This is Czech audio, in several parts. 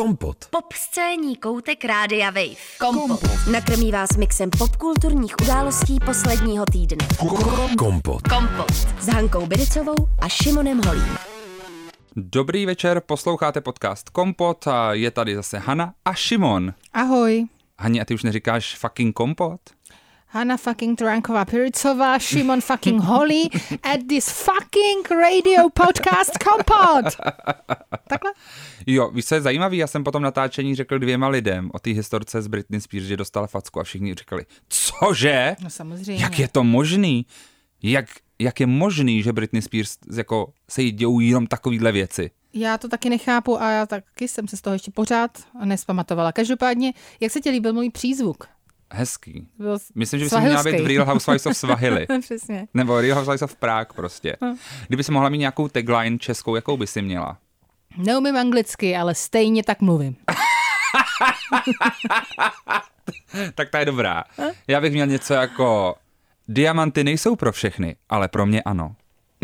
Kompot. Pop scéní koutek Rádia Wave. Kompot. Nakrmí vás mixem popkulturních událostí posledního týdne. Kompot. Kompot. S Hankou Bidicovou a Šimonem Holím. Dobrý večer, posloucháte podcast Kompot a je tady zase Hana a Šimon. Ahoj. Hani, a ty už neříkáš fucking kompot? Hanna fucking Tranková Piricová, Šimon fucking Holly at this fucking radio podcast Kompot. Takhle? Jo, víš, co je zajímavý? Já jsem potom natáčení řekl dvěma lidem o té historce z Britney Spears, že dostala facku a všichni říkali, cože? No samozřejmě. Jak je to možný? Jak, jak je možný, že Britney Spears jako se jí dějou jenom takovýhle věci? Já to taky nechápu a já taky jsem se z toho ještě pořád nespamatovala. Každopádně, jak se ti líbil můj přízvuk? Hezký. Byl Myslím, že by se měla být v. Real Housewives of Swahili. Přesně. Nebo Real Housewives of Prague prostě. Hm. Kdyby si mohla mít nějakou tagline českou, jakou by si měla? Neumím anglicky, ale stejně tak mluvím. tak ta je dobrá. Já bych měl něco jako diamanty nejsou pro všechny, ale pro mě ano.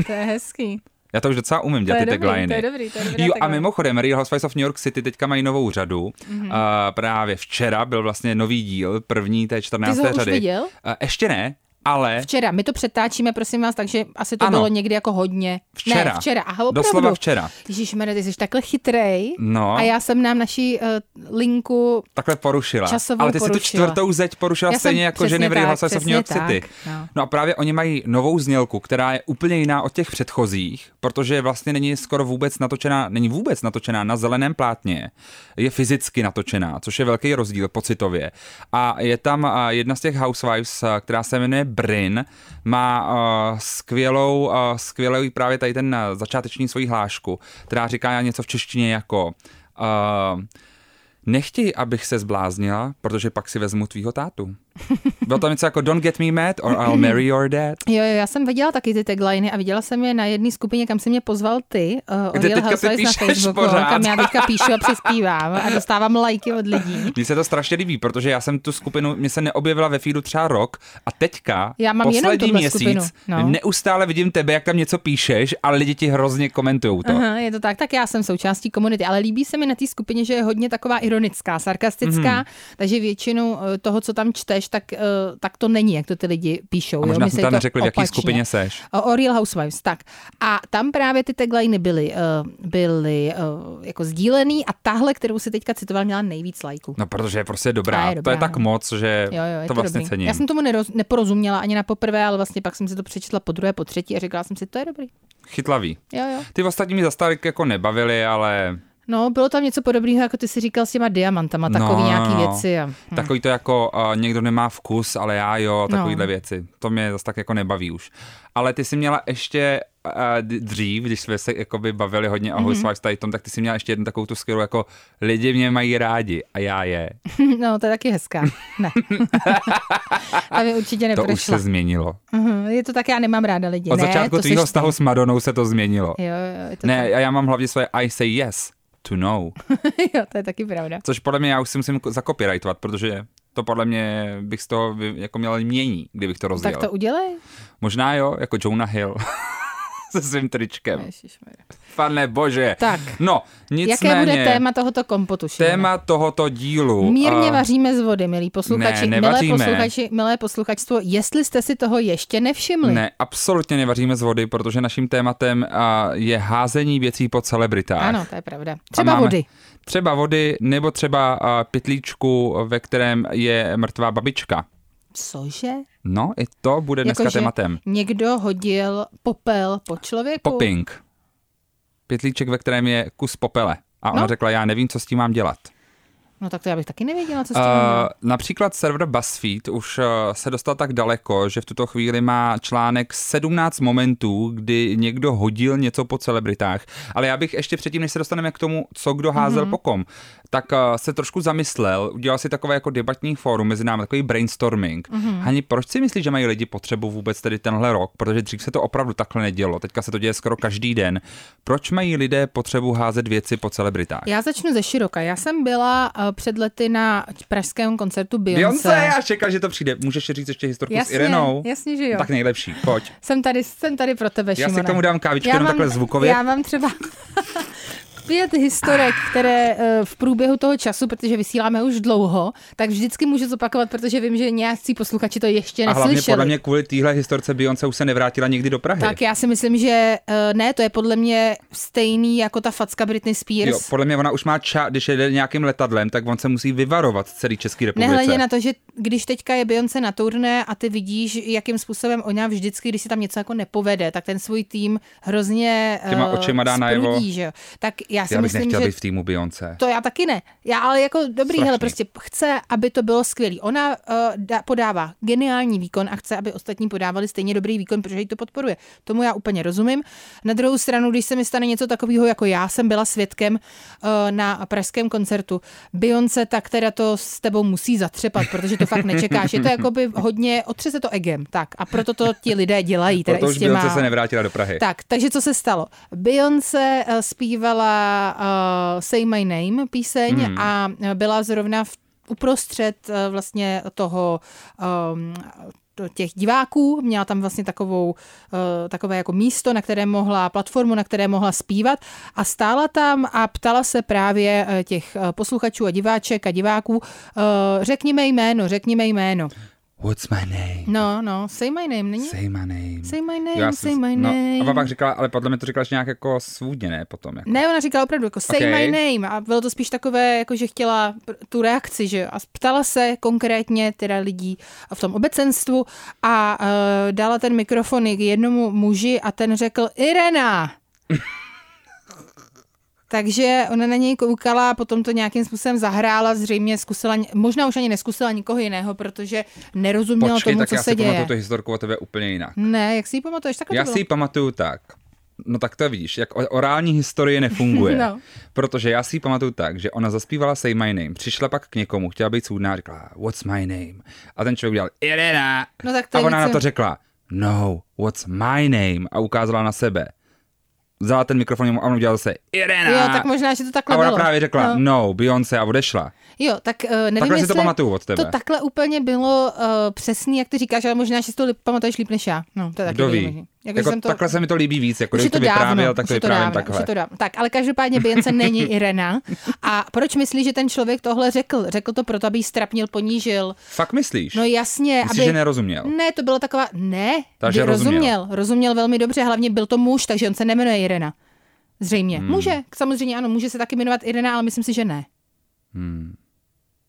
To je hezký. Já to už docela umím dělat ty dobrý, tagliny. to je dobrý, to je dobrá Jo, a tagline. mimochodem, Real Housewives of New York City teďka mají novou řadu. Mhm. Mm-hmm. Uh, právě včera byl vlastně nový díl, první té 14. Ty jsi ho už řady. viděl? Uh, ještě ne, ale Včera, my to přetáčíme, prosím vás, takže asi to Ano. bylo někdy jako hodně. Včera. Ne, včera. Aha, opravdu. Doslova včera. Ježíš ty jsi takhle chytrej. No. A já jsem nám naší uh, linku takhle porušila. Časovou ale ty si tu porušila. čtvrtou zeď porušila Já stejně jako ženy v Housewives of New York City. no. no a právě oni mají novou znělku, která je úplně jiná od těch předchozích, protože vlastně není skoro vůbec natočená, není vůbec natočená na zeleném plátně, je fyzicky natočená, což je velký rozdíl pocitově. A je tam a, jedna z těch housewives, a, která se jmenuje Bryn, má a, skvělou, a, skvělou právě tady ten a, začáteční svoji hlášku, která říká něco v češtině jako a, Nechtěj, abych se zbláznila, protože pak si vezmu tvýho tátu. Bylo tam něco jako Don't get me mad or I'll marry your dad. Jo, jo, já jsem viděla taky ty tagliny a viděla jsem je na jedné skupině, kam si mě pozval ty, uh, o Kde teďka ty na Facebooku, pořád. kam já teďka píšu a přispívám a dostávám lajky od lidí. Mně se to strašně líbí, protože já jsem tu skupinu, mě se neobjevila ve feedu třeba rok a teďka, Já mám jenom poslední tuhle měsíc, skupinu, no. neustále vidím tebe, jak tam něco píšeš, ale lidi ti hrozně komentujou to. Aha, je to tak, tak já jsem součástí komunity, ale líbí se mi na té skupině, že je hodně taková ironická, sarkastická, Mhm. takže většinu eh, toho, co tam čteš, tak, eh, tak to není, jak to ty lidi píšou. A možná jo? jsme tam to neřekli, v jaký skupině seš. O, o Real Housewives, tak. A tam právě ty tagliny byly, uh, byly jako sdílený a tahle, kterou si teďka citoval, měla nejvíc lajků. No, protože je prostě dobrá. Je to dobrá, je tak no. moc, že Jo, jo, je to vlastně dobrý. cením. Já jsem tomu neroz, neporozuměla ani na poprvé, ale vlastně pak jsem si to přečetla po druhé, po třetí a říkala jsem si, to je dobrý. Chytlavý. Jo, jo. Ty ostatní mi zase tak jako nebavili, ale No, bylo tam něco podobného, jako ty si říkal s těma diamantama, takový No, nějaký no. věci. A, hm. Takový to jako uh, někdo nemá vkus, ale já jo, takovýhle No. věci. To mě zase tak jako nebaví už. Ale ty jsi měla ještě uh, dřív, když jsme se jakoby bavili hodně o Housewives v tom, tak ty jsi měla ještě jednu takovou tu skvělou jako lidi mě mají rádi a já je. No, to je taky hezká. Ne. A mi určitě To už neprošla. se změnilo. Mhm, Je to tak, já nemám ráda lidi. Od ne, začátku tvýho seš vztahu s Madonou se to změnilo. Jo, jo, je to Ne, tak. a já mám hlavně svoje I say yes to know, jo, to je taky pravda. což podle mě já už si musím zakopyrightovat, protože to podle mě bych z toho jako měl mění, kdybych to rozdělil. Tak to udělej. Možná jo, jako Jonah Hill. Se svým tričkem. Ježišmarja. Pane bože. Tak. No, nicméně. Jaké bude téma tohoto kompotu? Šimone? téma tohoto dílu. Mírně a- vaříme z vody, milí posluchači, Ne, milé posluchači, milé posluchačstvo, jestli jste si toho ještě nevšimli. Ne, absolutně nevaříme z vody, protože naším tématem a, je házení věcí po celebritách. Ano, to je pravda. Třeba máme vody. Třeba vody, nebo třeba a, pytlíčku, ve kterém je mrtvá babička. Cože? No, i to bude dneska Jakože tématem. Někdo hodil popel po člověku? Popping. Pytlíček, ve kterém je kus popele. A ona No. řekla, já nevím, co s tím mám dělat. No tak to já bych taky nevěděla, co s tím Uh, mám například server BuzzFeed už uh, se dostal tak daleko, že v tuto chvíli má článek 17 momentů, kdy někdo hodil něco po celebritách. Ale já bych ještě předtím, než se dostaneme k tomu, co kdo házel Mhm. mm-hmm. po kom, tak uh, se trošku zamyslel, udělal si takové jako debatní fórum mezi námi, takový brainstorming. Mhm. Mm-hmm. Hani, proč si myslíš, že mají lidi potřebu vůbec tedy tenhle rok? Protože dřív se to opravdu takhle nedělo, teďka se to děje skoro každý den. Proč mají lidé potřebu házet věci po celebritách? Já začnu ze široka. Já jsem byla uh, před lety na pražském koncertu Beyoncé. Beyoncé, já čekal, že to přijde. Můžeš říct ještě historku s Jasně, Irenou? jasně, že jo. Tak nejlepší, pojď. Jsem tady, jsem tady pro tebe, Já si Šimone. k tomu dám kávičku Já jenom mám- takhle zvukově. Já mám třeba... pět historek, které eh, v průběhu toho času, protože vysíláme už dlouho, tak vždycky můžu zopakovat, protože vím, že nějací posluchači to ještě A hlavně neslyšeli. podle mě kvůli téhle historce Beyoncé už se nevrátila nikdy do Prahy. Tak já si myslím, že eh, ne, to je podle mě stejný jako ta facka Britney Spears. Jo, podle mě ona už má čas, když jede nějakým letadlem, tak on se musí vyvarovat celý České republice. Nehledě na to, že když teďka je Beyoncé na turné a ty vidíš, jakým způsobem ona vždycky, když si tam něco jako nepovede, tak ten svůj tým hrozně Těma eh, očima dá najevo. sprudí, že jo. Tak já si já bych myslím, nechtěl že být v týmu Beyoncé. to já taky ne. Já ale jako dobrý, Strašný. hele, prostě chce, aby to bylo skvělý. Ona uh, da, podává geniální výkon a chce, aby ostatní podávali stejně dobrý výkon, protože jí to podporuje. Tomu já úplně rozumím. Na druhou stranu, když se mi stane něco takového, jako já jsem byla svědkem uh, na pražském koncertu Beyoncé, tak teda to s tebou musí zatřepat, protože to fakt nečekáš. Je to jakoby hodně, otřese to egem. Tak a proto to ti lidé dělají. Teda Proto už těma, Beyoncé se nevrátila do Prahy. tak, takže co se stalo? Beyoncé eh, zpívala uh, Say My Name píseň Hmm. a eh, byla zrovna v, uprostřed eh, vlastně toho um, to- těch diváků, měla tam vlastně takovou, uh, takové jako místo, na které mohla, platformu, na které mohla zpívat a stála tam a ptala se právě eh, těch eh, posluchačů a diváček a diváků, uh, řekni mi jméno, řekni mi jméno. What's my name? No, no, say my name, není? Say my name. Say my name, Já say jsem- my no, name. A pak říkala, ale podle mě to říkala nějak jako svůdně, ne? Potom jako. Ne, ona říkala opravdu jako say Okay. my name a bylo to spíš takové, jako že chtěla tu reakci, že a ptala se konkrétně teda lidí v tom obecenstvu a uh, dala ten mikrofon k jednomu muži a ten řekl Irena. Takže ona na něj koukala, potom to nějakým způsobem zahrála, zřejmě zkusila, možná už ani neskusila nikoho jiného, protože nerozuměla Počkej, tomu, tak co já se si děje. pamatuju tu historku o tebe úplně jinak. Ne, jak si ji pamatuješ? Takhle Já to si ji bylo. pamatuju tak. No tak to víš, jak orální historie nefunguje. No. Protože já si ji pamatuju tak, že ona zaspívala Say My Name, přišla pak k někomu, chtěla být soudná řekla What's my name? A ten člověk udělal Irena. No tak to a ona více- na to řekla No, what's my name? A ukázala na sebe. Vzala ten mikrofon a on udělal zase Irena. Jo, tak možná, že to takhle a ona bylo. právě řekla No. no, Beyoncé a odešla. Jo, tak uh, nevím, Takhle si jestli to pamatuju od tebe. to takhle úplně bylo uh, přesný, jak ty říkáš, ale možná, že si to pamatuješ líp než já. No, to je taky Kdo ví? Jako, že jsem to... Takhle se mi to líbí víc, jako když to vyprávěl, tak to vyprávím takhle. to dávno. Tak, ale každopádně Beyoncé není Irena. A proč myslíš, že ten člověk tohle řekl? Řekl to proto, aby jí strapnil, ponížil. Fakt myslíš? No jasně, Myslíš, aby... že nerozuměl? Ne, to bylo taková... Ne, Takže rozuměl. rozuměl. Rozuměl velmi dobře, hlavně byl to muž, takže on se nemenuje Irena. Zřejmě. Hmm. Může, samozřejmě ano, může se taky jmenovat Irena, ale myslím si, že ne. Hmm.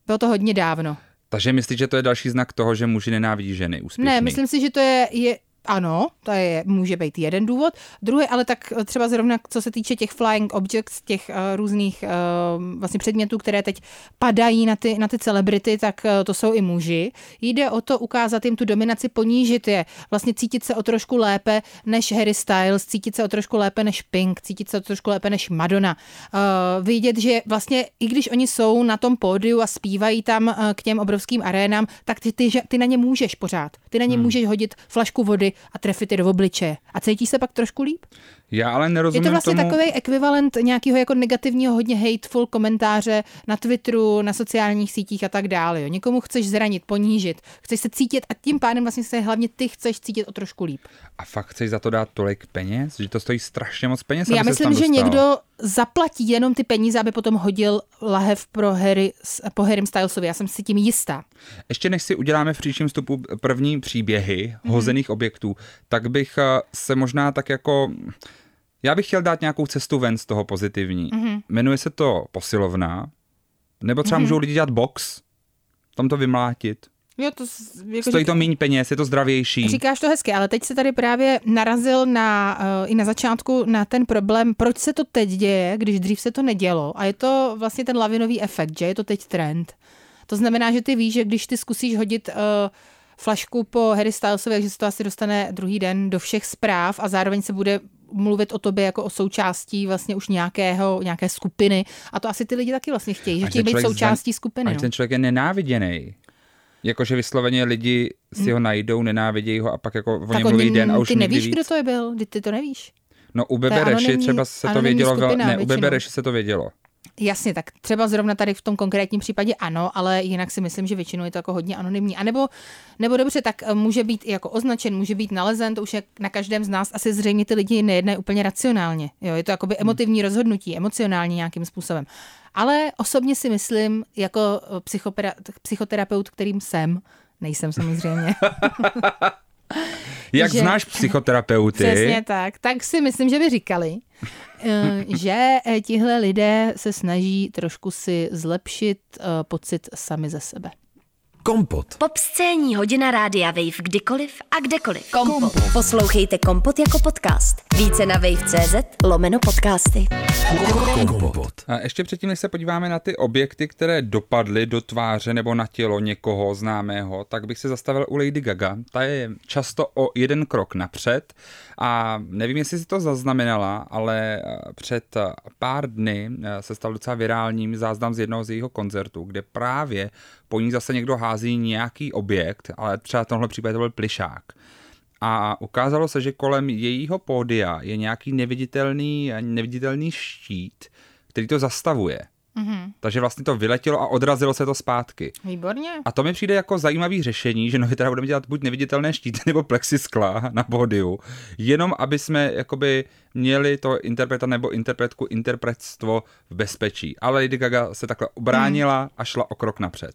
Bylo to hodně dávno. Takže myslíš, že to je další znak toho, že muži nenávidí ženy úspěšný? Ne, myslím si, že to je, je ano, to je, může být jeden důvod. Druhý, ale tak třeba zrovna co se týče těch flying objects, těch uh, různých uh, vlastně předmětů, které teď padají na ty, na ty celebrity, tak uh, to jsou i muži. Jde o to ukázat jim tu dominaci, ponížit je, vlastně cítit se o trošku lépe než Harry Styles, cítit se o trošku lépe než Pink, cítit se o trošku lépe než Madonna. Uh, vidět, že vlastně i když oni jsou na tom pódiu a zpívají tam uh, k těm obrovským arénám, tak ty, ty, ty na ně můžeš pořád. Ty na ně hmm. můžeš hodit flašku vody a trefit je do obličeje. A cítíš se pak trošku líp? Já ale Je nerozumím to vlastně tomu... takový ekvivalent nějakého jako negativního, hodně hateful komentáře na Twitteru, na sociálních sítích a tak dále. Jo. Někomu chceš zranit, ponížit, chceš se cítit a tím pádem vlastně se hlavně ty chceš cítit o trošku líp. A fakt chceš za to dát tolik peněz? Že to stojí strašně moc peněz, Já myslím, že někdo zaplatí jenom ty peníze, aby potom hodil lahev pro Harry, po Harrym Stylesovi. Já jsem si tím jistá. Ještě než si uděláme v příštím vstupu první příběhy Mhm. hozených objektů, tak bych eh, se možná tak jako... Já bych chtěl dát nějakou cestu ven z toho pozitivní. Mhm. Jmenuje se to posilovna, nebo třeba můžou lidi dělat box, tam to vymlátit. Jo, to, jako Stojí řík- to méně peněz, je to zdravější. Říkáš to hezky, ale teď se tady právě narazil na, uh, i na začátku na ten problém, proč se to teď děje, když dřív se to nedělo. A je to vlastně ten lavinový efekt, že je to teď trend. To znamená, že ty víš, že když ty zkusíš hodit uh, flašku po Harry Stylesovi, takže se to asi dostane druhý den do všech zpráv a zároveň se bude mluvit o tobě jako o součástí vlastně už nějakého, nějaké skupiny. A to asi ty lidi taky vlastně chtějí, že chtějí být součástí zan- skupiny. A No. ten člověk je nenáviděný. Jakože vysloveně lidi si ho najdou, nenávidějí ho a pak jako o něm mluví den a už ty nevíš, víc. kdo to je byl, ty, ty to nevíš. No u je Bebe Reši anonymní- třeba se to vědělo, skupina ne, u Bebe většinou. Reši se to vědělo. Jasně, tak třeba zrovna tady v tom konkrétním případě ano, ale jinak si myslím, že většinou je to jako hodně anonymní. A nebo, nebo dobře, tak eh, může být jako označen, může být nalezen, to už je na každém z nás asi zřejmě ty lidi nejednají úplně racionálně. Jo, je to jakoby emotivní rozhodnutí, emocionální nějakým způsobem. Ale osobně si myslím, jako eh, psychoterapeut, kterým jsem, nejsem samozřejmě. Jak že, znáš psychoterapeuty? Přesně tak. Tak si myslím, že by říkali, eh, že eh, tihle lidé se snaží trošku si zlepšit pocit sami ze sebe. Kompot. Pop scéní hodina rádia Wave kdykoliv a kdekoliv. Kompot. Kompot. Poslouchejte Kompot jako podcast. Více na wave.cz lomeno podcasty. Kompot. A ještě předtím, než se podíváme na ty objekty, které dopadly do tváře nebo na tělo někoho známého, tak bych se zastavil u Lady Gaga. Ta je často o jeden krok napřed a nevím, jestli si to zaznamenala, ale eh, před eh, pár dny eh, se stal docela virálním záznam z jednoho z jejího koncertů, kde právě po ní zase někdo hází nějaký objekt, ale třeba v tomhle případě to byl plišák. A ukázalo se, že kolem jejího pódia je nějaký neviditelný, neviditelný štít, který to zastavuje. Mm-hmm. Takže vlastně to vyletělo a odrazilo se to zpátky. Výborně. A to mi přijde jako zajímavý řešení, že no teda budeme dělat buď neviditelné štíty nebo plexiskla na pódiu, jenom aby jsme jakoby měli to interpreta nebo interpretku interpretstvo v bezpečí. Ale Lady Gaga se takhle obránila mm. a šla o krok napřed.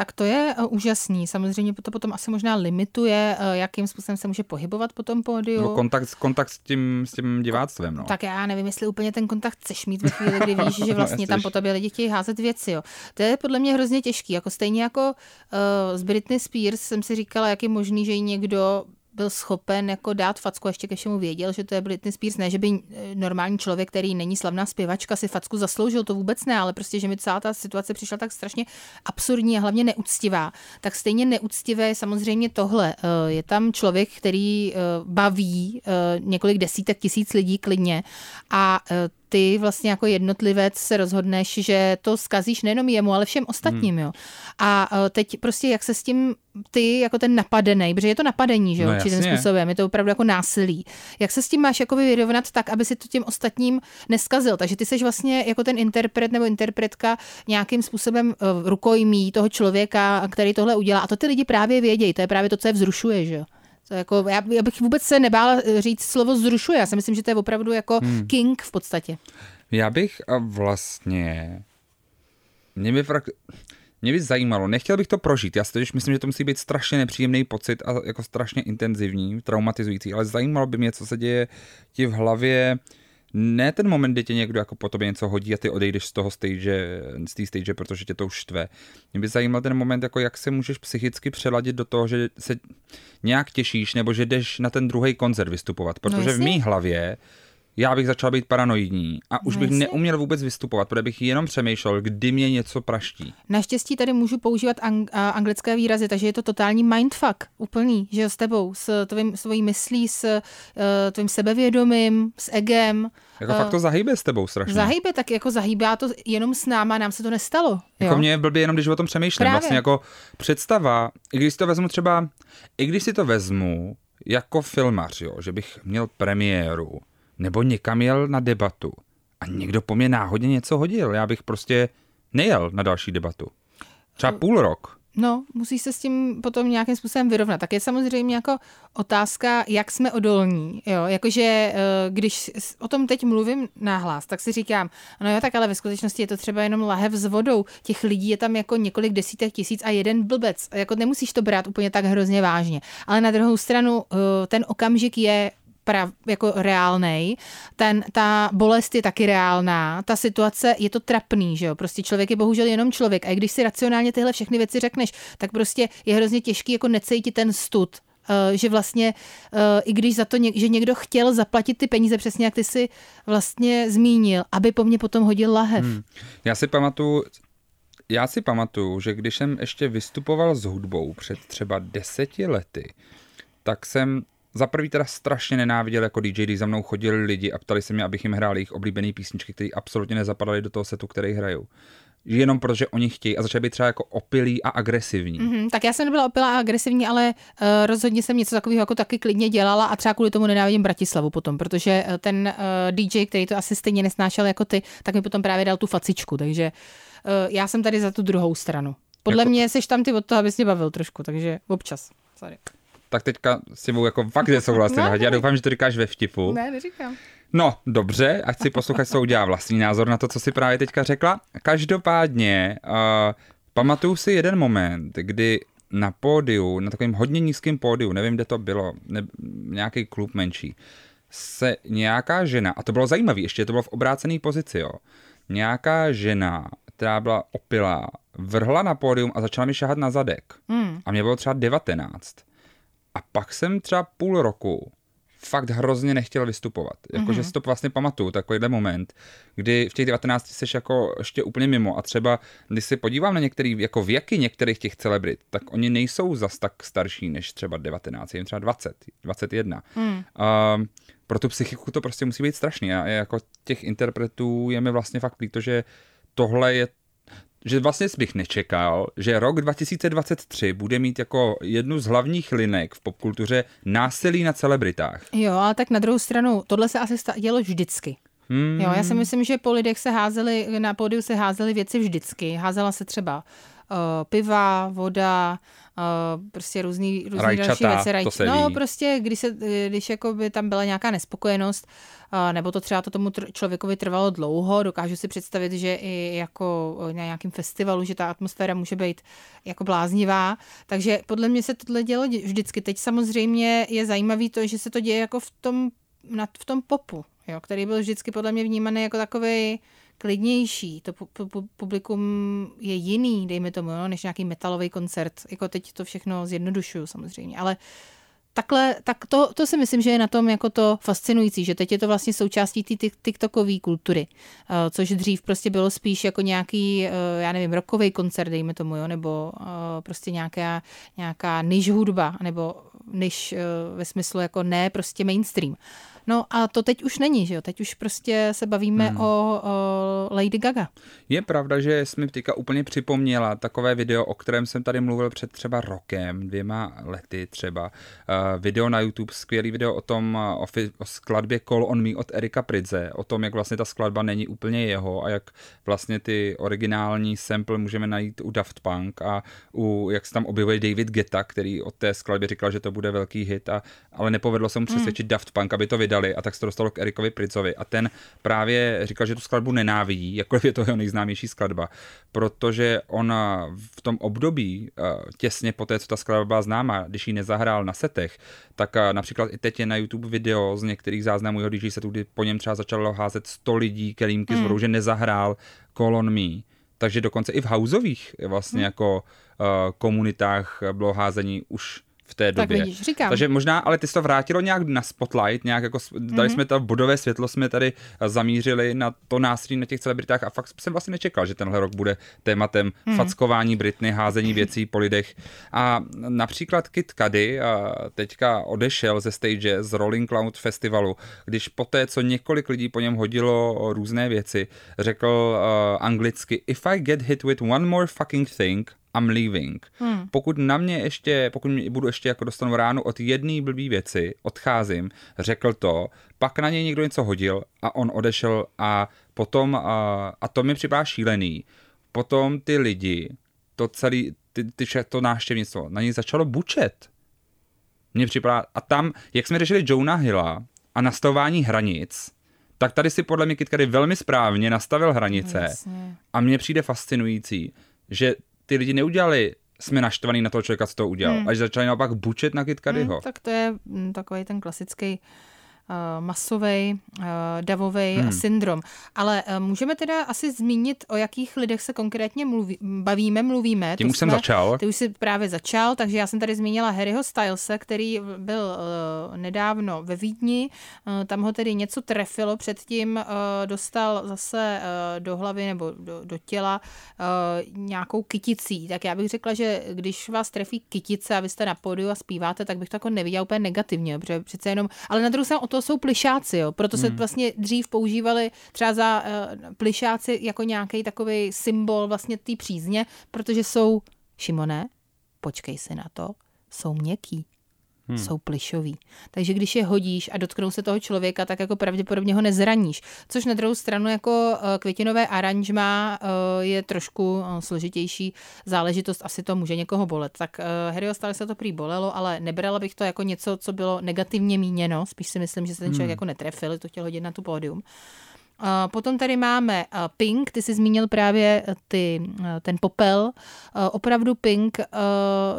Tak to je uh, úžasný. Samozřejmě to potom asi možná limituje, uh, jakým způsobem se může pohybovat po tom pódiu. No kontakt, kontakt s, tím, s tím diváctvem. No. Tak já nevím, jestli úplně ten kontakt chceš mít ve chvíli, kdy víš, že vlastně no, tam po tobě lidi chtějí házet věci. Jo. To je podle mě hrozně těžký. Jako stejně jako uh, z Britney Spears jsem si říkala, jak je možný, že jí někdo byl schopen jako dát facku, ještě ke všemu věděl, že to je Britney Spears. Ne, že by eh, normální člověk, který není slavná zpěvačka, si facku zasloužil, to vůbec ne, ale prostě, že mi celá ta situace přišla tak strašně absurdní a hlavně neúctivá. Tak stejně neúctivé je samozřejmě tohle. Eh, je tam člověk, který eh, baví několik desítek tisíc lidí klidně a ty vlastně jako jednotlivec se rozhodneš, že to skazíš nejenom jemu, ale všem ostatním, hmm. jo. A e, teď prostě jak se s tím ty jako ten napadený, protože je to napadení, že jo, no, určitým způsobem, je to opravdu jako násilí. Jak se s tím máš jako vyrovnat tak, aby si to těm ostatním neskazil? Takže ty seš vlastně jako ten interpret nebo interpretka nějakým způsobem e, rukojmí toho člověka, který tohle udělá. A to ty lidi právě vědějí, to je právě to, co je vzrušuje, že jo. To jako, já, já bych vůbec se nebála eh, říct slovo zrušuje. Já si myslím, že to je opravdu jako hmm. king v podstatě. Já bych a vlastně... Mě by, frak... mě by zajímalo, nechtěl bych to prožít, já si totiž myslím, že to musí být strašně nepříjemný pocit a jako strašně intenzivní, traumatizující, ale zajímalo by mě, co se děje ti v hlavě, ne ten moment, kdy tě někdo jako po tobě něco hodí a ty odejdeš z toho stage, z té stage, protože tě to už štve. Mě by zajímal ten moment, jako jak se můžeš psychicky přeladit do toho, že se nějak těšíš, nebo že jdeš na ten druhý koncert vystupovat, protože no, v mé hlavě já bych začal být paranoidní a už no, bych neuměl vůbec vystupovat, protože bych jenom přemýšlel, kdy mě něco praští. Naštěstí tady můžu používat ang- anglické výrazy, takže je to totální mindfuck, úplný, že s tebou, s tvým, svojí myslí, s uh, tvým sebevědomím, s egem. Jako uh, fakt to zahýbe s tebou strašně. Zahýbe, tak jako zahýbá to jenom s náma, nám se to nestalo. Jako jo? mě je blbě jenom, když o tom přemýšlím. Právě. Vlastně jako představa, i když si to vezmu třeba, i když si to vezmu jako filmař, jo, že bych měl premiéru, nebo někam jel na debatu a někdo po mě náhodně něco hodil. Já bych prostě nejel na další debatu. Třeba půl rok. No, musí se s tím potom nějakým způsobem vyrovnat. Tak je samozřejmě jako otázka, jak jsme odolní. Jo? Jakože eh, když o tom teď mluvím náhlas, tak si říkám, no jo, tak ale ve skutečnosti je to třeba jenom lahev s vodou. Těch lidí je tam jako několik desítek tisíc a jeden blbec. Jako nemusíš to brát úplně tak hrozně vážně. Ale na druhou stranu eh, ten okamžik je prav, jako reálnej, ten, ta bolest je taky reálná, ta situace je to trapný, že jo, prostě člověk je bohužel jenom člověk a i když si racionálně tyhle všechny věci řekneš, tak prostě je hrozně těžký jako necejtit ten stud, Uh, že vlastně, uh, i když za to, že někdo chtěl zaplatit ty peníze, přesně jak ty si vlastně zmínil, aby po mně potom hodil lahev. Hmm. Já si pamatuju, já si pamatuju, že když jsem ještě vystupoval s hudbou před třeba deseti lety, tak jsem za prvý teda strašně nenáviděl jako DJ, když za mnou chodili lidi a ptali se mě, abych jim hrál jejich oblíbené písničky, které absolutně nezapadaly do toho setu, který hraju. jenom protože oni chtějí a začali být třeba jako opilí a agresivní. Mm-hmm, tak já jsem nebyla opilá a agresivní, ale uh, rozhodně jsem něco takového jako taky klidně dělala a třeba kvůli tomu nenávidím Bratislavu potom, protože uh, ten uh, DJ, který to asi stejně nesnášel jako ty, tak mi potom právě dal tu facičku, takže uh, já jsem tady za tu druhou stranu. Podle jako... mě jsi tam ty od toho, abys mě bavil trošku, takže občas. Sorry. Tak teďka s tebou jako fakt nesouhlasím. no, já doufám, že to říkáš ve vtipu. Ne, neříkám. No, dobře, ať si posluchač udělá vlastní názor na to, co si právě teďka řekla. Každopádně, uh, pamatuju si jeden moment, kdy na pódiu, na takovém hodně nízkém pódiu, nevím, kde to bylo, ne, nějaký klub menší, se nějaká žena, a to bylo zajímavé, ještě to bylo v obrácené pozici, jo, nějaká žena, která byla opilá, vrhla na pódium a začala mi šahat na zadek. Hmm. A mě bylo třeba 19. A pak jsem třeba půl roku fakt hrozně nechtěl vystupovat. Jakože mm-hmm. si to vlastně pamatuju, takovýhle moment, kdy v těch 19 jsi jako ještě úplně mimo a třeba, když se podívám na některý, jako věky některých těch celebrit, tak oni nejsou zas tak starší než třeba 19, jim třeba 20, 21. Mm. Uh, pro tu psychiku to prostě musí být strašný a jako těch interpretů je mi vlastně fakt líto, že tohle je že vlastně bych nečekal, že rok 2023 bude mít jako jednu z hlavních linek v popkultuře násilí na celebritách. Jo, ale tak na druhou stranu, tohle se asi dělo vždycky. Hmm. Jo, já si myslím, že po lidech se házely, na pódiu se házely věci vždycky. Házela se třeba piva, voda, uh, prostě různý, různý rajčata, další věci. Rajč... no, ví. prostě, když, se, když jako by tam byla nějaká nespokojenost, uh, nebo to třeba to tomu tr- člověkovi trvalo dlouho, dokážu si představit, že i jako na nějakém festivalu, že ta atmosféra může být jako bláznivá. Takže podle mě se tohle dělo vždycky. Teď samozřejmě je zajímavý to, že se to děje jako v tom, v tom popu, jo, který byl vždycky podle mě vnímaný jako takový klidnější, to publikum je jiný, dejme tomu, no, než nějaký metalový koncert. Jako teď to všechno zjednodušuju samozřejmě, ale takhle, tak to, to si myslím, že je na tom jako to fascinující, že teď je to vlastně součástí té TikTokové kultury, uh, což dřív prostě bylo spíš jako nějaký, uh, já nevím, rokový koncert, dejme tomu, jo, nebo uh, prostě nějaká, nějaká niž hudba, nebo niž ve smyslu jako ne prostě mainstream. No a to teď už není, že jo? Teď už prostě se bavíme hmm. o, o Lady Gaga. Je pravda, že jsi mi teďka úplně připomněla takové video, o kterém jsem tady mluvil před třeba rokem, dvěma lety třeba. Uh, video na YouTube, skvělý video o tom, o, fi, o skladbě Call on Me od Erika Pridze, o tom, jak vlastně ta skladba není úplně jeho a jak vlastně ty originální sample můžeme najít u Daft Punk a u, jak se tam objevuje David Geta, který od té skladby říkal, že to bude velký hit, a, ale nepovedlo se mu hmm. přesvědčit hmm. Daft Punk, aby to vydal vydali a tak se to dostalo k Erikovi Pricovi a ten právě říkal, že tu skladbu nenávidí, jako je to jeho nejznámější skladba, protože on v tom období, těsně po té, co ta skladba byla známa, když ji nezahrál na setech, tak například i teď je na YouTube video z některých záznamů jeho DJ setů, kdy po něm třeba začalo házet 100 lidí kelímky mm. z že nezahrál Call on Me. Takže dokonce i v houseových vlastně mm. jako uh, komunitách bylo házení už v té době. Tak vidíš, říkám. Takže možná, ale ty jsi to vrátilo nějak na spotlight, nějak jako dali mm-hmm. jsme to bodové světlo, jsme tady zamířili na to násilí na těch celebritách a fakt jsem vlastně nečekal, že tenhle rok bude tématem mm-hmm. fackování Britny, házení věcí po lidech. A například Kit Cudi teďka odešel ze stage z Rolling Cloud Festivalu, když poté, co několik lidí po něm hodilo různé věci, řekl uh, anglicky If I get hit with one more fucking thing, I'm leaving. Hmm. Pokud na mě ještě, pokud mě budu ještě jako dostanu ráno od jedné blbý věci, odcházím, řekl to, pak na něj někdo něco hodil a on odešel a potom, a, a to mi připadá šílený, potom ty lidi, to celý, ty, ty, to náštěvnictvo, na něj začalo bučet. Mně připadá, a tam, jak jsme řešili Jonah Hilla a nastavování hranic, tak tady si podle mě Kitkary velmi správně nastavil hranice Jasně. a mně přijde fascinující, že ty lidi neudělali jsme naštvaný na toho člověka, co to udělal. Hmm. Až začali naopak bučet na Kit Hmm, tak to je mm, takový ten klasický uh, masový, uh, davový hmm. syndrom. Ale uh, můžeme teda asi zmínit, o jakých lidech se konkrétně mluví, bavíme, mluvíme. Tím to už jsme, jsem začal. Ty už jsi právě začal, takže já jsem tady zmínila Harryho Stylese, který byl nedávno ve Vídni, tam ho tedy něco trefilo, předtím dostal zase do hlavy nebo do, do těla nějakou kyticí. Tak já bych řekla, že když vás trefí kytice a vy jste na pódiu a zpíváte, tak bych to jako neviděla úplně negativně, protože přece jenom, ale na druhou stranu o to to jsou plišáci, jo. Proto se Hmm. vlastně dřív používali třeba za uh, plišáci jako nějaký takový symbol vlastně té přízně, protože jsou, Šimone, počkej si na to, jsou měkký. Hmm. Jsou plišový. Takže když je hodíš a dotknou se toho člověka, tak jako pravděpodobně ho nezraníš. Což na druhou stranu jako eh, květinové aranžma eh, je trošku eh, složitější záležitost, asi to může někoho bolet. Tak Harryho stále se to prý bolelo, ale nebrala bych to jako něco, co bylo negativně míněno. Spíš si myslím, že se ten člověk hmm. jako netrefil, to chtěl hodit na tu pódium. Uh, Potom tady máme uh, Pink, ty jsi zmínil právě uh, ty, uh, ten popel. Opravdu Pink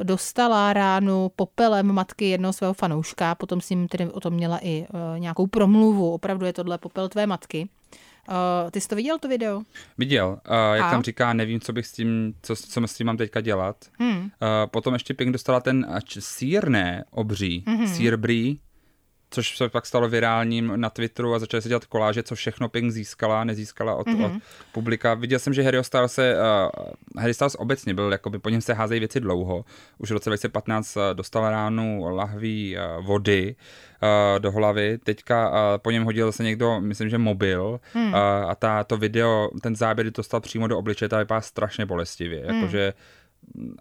dostala ránu popelem matky jednoho svého fanouška, potom si jim tedy o tom měla i nějakou promluvu. Opravdu je tohle popel tvé matky. Uh, ty jsi to viděl, to video? Viděl, uh, jak A? tam říká, nevím, co bych s tím, co, co s tím mám teďka dělat. Hmm. Uh, potom ještě Pink dostala ten č- sír, ne, obří, Mhm. mm-hmm. sír brý, což se pak stalo virálním na Twitteru a začaly se dělat koláže, co všechno Pink získala, nezískala od, Mhm. mm-hmm. od publika. Viděl jsem, že Harry Styles se, uh, Harry Styles obecně byl, jakoby po něm se házejí věci dlouho. Už v roce 2015 uh, dostal ránu lahví uh, vody uh, do hlavy. Teďka uh, po něm hodil se někdo, myslím, že mobil hmm. uh, a ta, to video, ten záběr, dostal přímo do obličeje, ta vypadá strašně bolestivě. Hmm. Jakože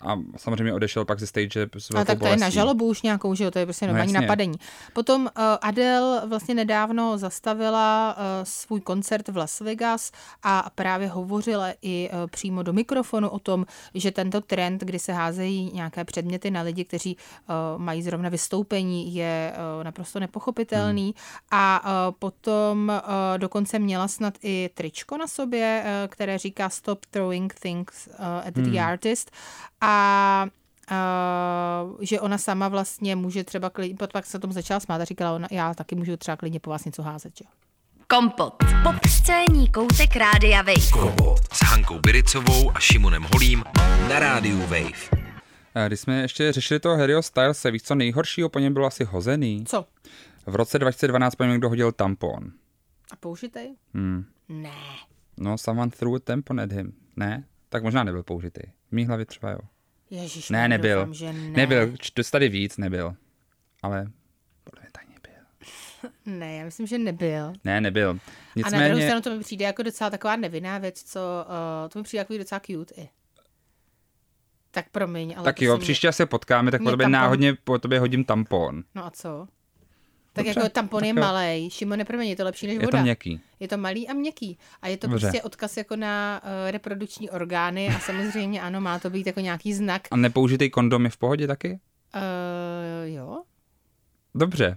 a samozřejmě odešel pak ze stage s A velkou tak to je na bolestí. žalobu už nějakou, že jo, to je prostě normální jasně. napadení. Potom uh, Adele vlastně nedávno zastavila uh, svůj koncert v Las Vegas a právě hovořila i uh, přímo do mikrofonu o tom, že tento trend, kdy se házejí nějaké předměty na lidi, kteří uh, mají zrovna vystoupení, je uh, naprosto nepochopitelný. Hmm. A uh, potom uh, dokonce měla snad i tričko na sobě, uh, které říká Stop throwing things uh, at the artist. A Uh, že ona sama vlastně může třeba klidně, pak se tomu začala smát a říkala, ona, já taky můžu třeba klidně po vás něco házet, že? jo. Kompot. Pop scéní koutek Rádia Wave. Kompot s Hankou Biricovou a Šimonem Holím na rádiu Wave. Eh, Když jsme ještě řešili toho Harryho Stylese, víš, co nejhoršího po něm bylo asi hozený? Co? V roce 2012 po něm někdo hodil tampon. A použitej? Hmm. Ne. No, someone threw a tampon at him. Ne? Tak možná nebyl použitý. V mý hlavě třeba jo. Ježíš, Ne, nebyl. Doufám, že ne. Nebyl, tady víc, nebyl. Ale podle mě tajně byl. Ne, já myslím, že nebyl. Ne, nebyl. A na druhou Nicméně, stranu to mi přijde jako docela taková nevinná věc, co, uh, to mi přijde jako docela cute i. Tak promiň, ale tak jo, se mě- příště se potkáme, tak po tobě tampon- náhodně po tobě hodím tampon. No a co? Tak Dobře, jako tampon tak je malej, Šimone, promiň, je to lepší než Je to voda. měkký. Je to malý a měkký. A je to Dobře. prostě odkaz jako na uh, reprodukční orgány a samozřejmě ano, má to být jako nějaký znak. A nepoužitý kondom je v pohodě taky? Uh, jo. Dobře.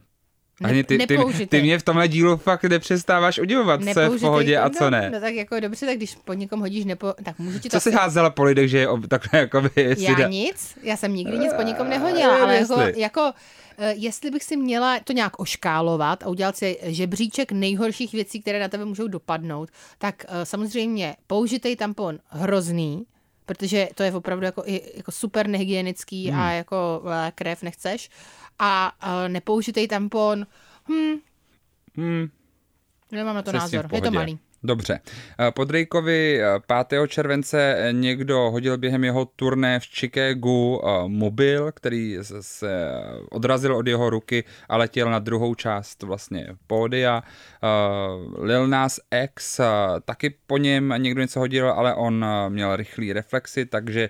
Ani ty, ty, ty mě v tomhle dílu fakt nepřestáváš udivovat, co je v pohodě a kondom? co ne. No tak jako dobře, tak když po někom hodíš nepo... Tak můžu ti to Co jsi házela po lidech, že je ob, takhle jakoby... jestli Já dá- nic, já jsem nikdy nic po nikom Eh, nehodila, ale jako, jako eh, jestli bych si měla to nějak oškálovat a udělat si žebříček nejhorších věcí, které na tebe můžou dopadnout, tak eh, samozřejmě použitej tampon hrozný, protože to je opravdu jako, jako super nehygienický Hmm. a jako eh, krev nechceš. A eh, nepoužitej tampon, hm, Hmm, nemám na to v názor, je to malý. Dobře. Eh, Po Drakeovi eh, 5. července eh, někdo hodil během jeho turné v Chicagu mobil, který se odrazil od jeho ruky a letěl na druhou část vlastně pódia. Lil Nas X taky po něm někdo něco hodil, ale on měl rychlý reflexy, takže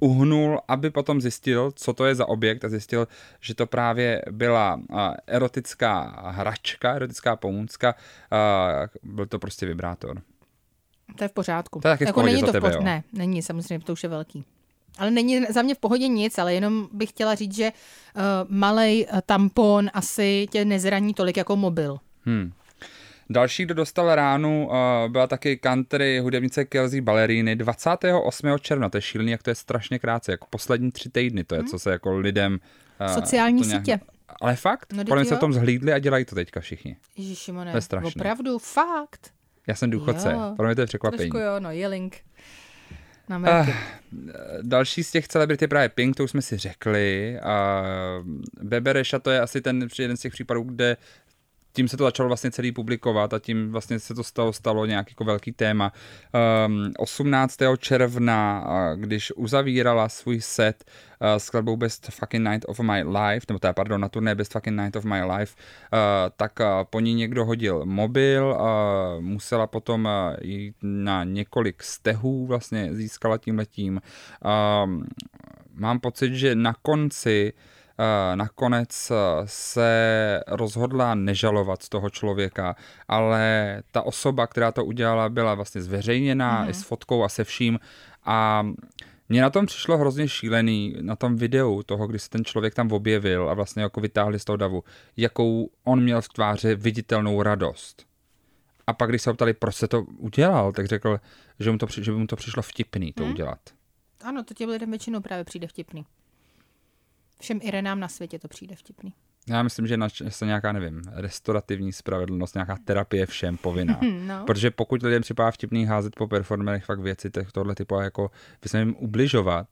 uhnul, aby potom zjistil, co to je za objekt a zjistil, že to právě byla erotická hračka, erotická pomůcka. Byl to prostě vibrátor. To je v pořádku. To je taky v jako pohodě není to v tebe, poř- jo. Ne, není, samozřejmě, to už je velký. Ale není za mě v pohodě nic, ale jenom bych chtěla říct, že uh, malej uh, tampon asi tě nezraní tolik jako mobil. Hmm. Další, kdo dostal ránu, uh, byla taky country hudebnice Kelsey Ballerini 28. června. To je šílený, jak to je strašně krátce, jako poslední tři týdny to je, co se jako lidem... Sociální to sítě. Ale fakt? No, Podle se v tom zhlídli a dělají to teďka všichni. Ježišimone, To je strašný. opravdu, fakt. Já jsem důchodce, Jo. pro mě to je překvapení. Trošku jo, no, je link. Na Ameriky. Další z těch celebrit je právě Pink, to už jsme si řekli. A Bebe Reša to je asi ten jeden z těch případů, kde tím se to začalo vlastně celý publikovat a tím vlastně se to stalo, stalo nějaký jako velký téma. Um, 18. června, když uzavírala svůj set uh, s skladbou Best Fucking Night of My Life, nebo teda, pardon, na turné Best Fucking Night of My Life, uh, tak uh, po ní někdo hodil mobil, uh, musela potom uh, jít na několik stehů, vlastně získala tím letím. Uh, mám pocit, že na konci Uh, nakonec se rozhodla nežalovat z toho člověka, ale ta osoba, která to udělala, byla vlastně zveřejněná mm. i s fotkou a se vším a mně na tom přišlo hrozně šílený, na tom videu toho, kdy se ten člověk tam objevil a vlastně jako vytáhli z toho davu, jakou on měl v tváři viditelnou radost. A pak, když se ho ptali, proč se to udělal, tak řekl, že, mu to, že by mu to přišlo vtipný to hmm. udělat. Ano, to těm lidem většinou právě přijde vtipný. Všem Irenám na světě to přijde vtipný. Já myslím, že se nějaká, nevím, restaurativní spravedlnost, nějaká terapie všem povinná. no. Protože pokud lidem připadá vtipný házet po performerech fakt věci tohle typu jako by se jim ubližovat,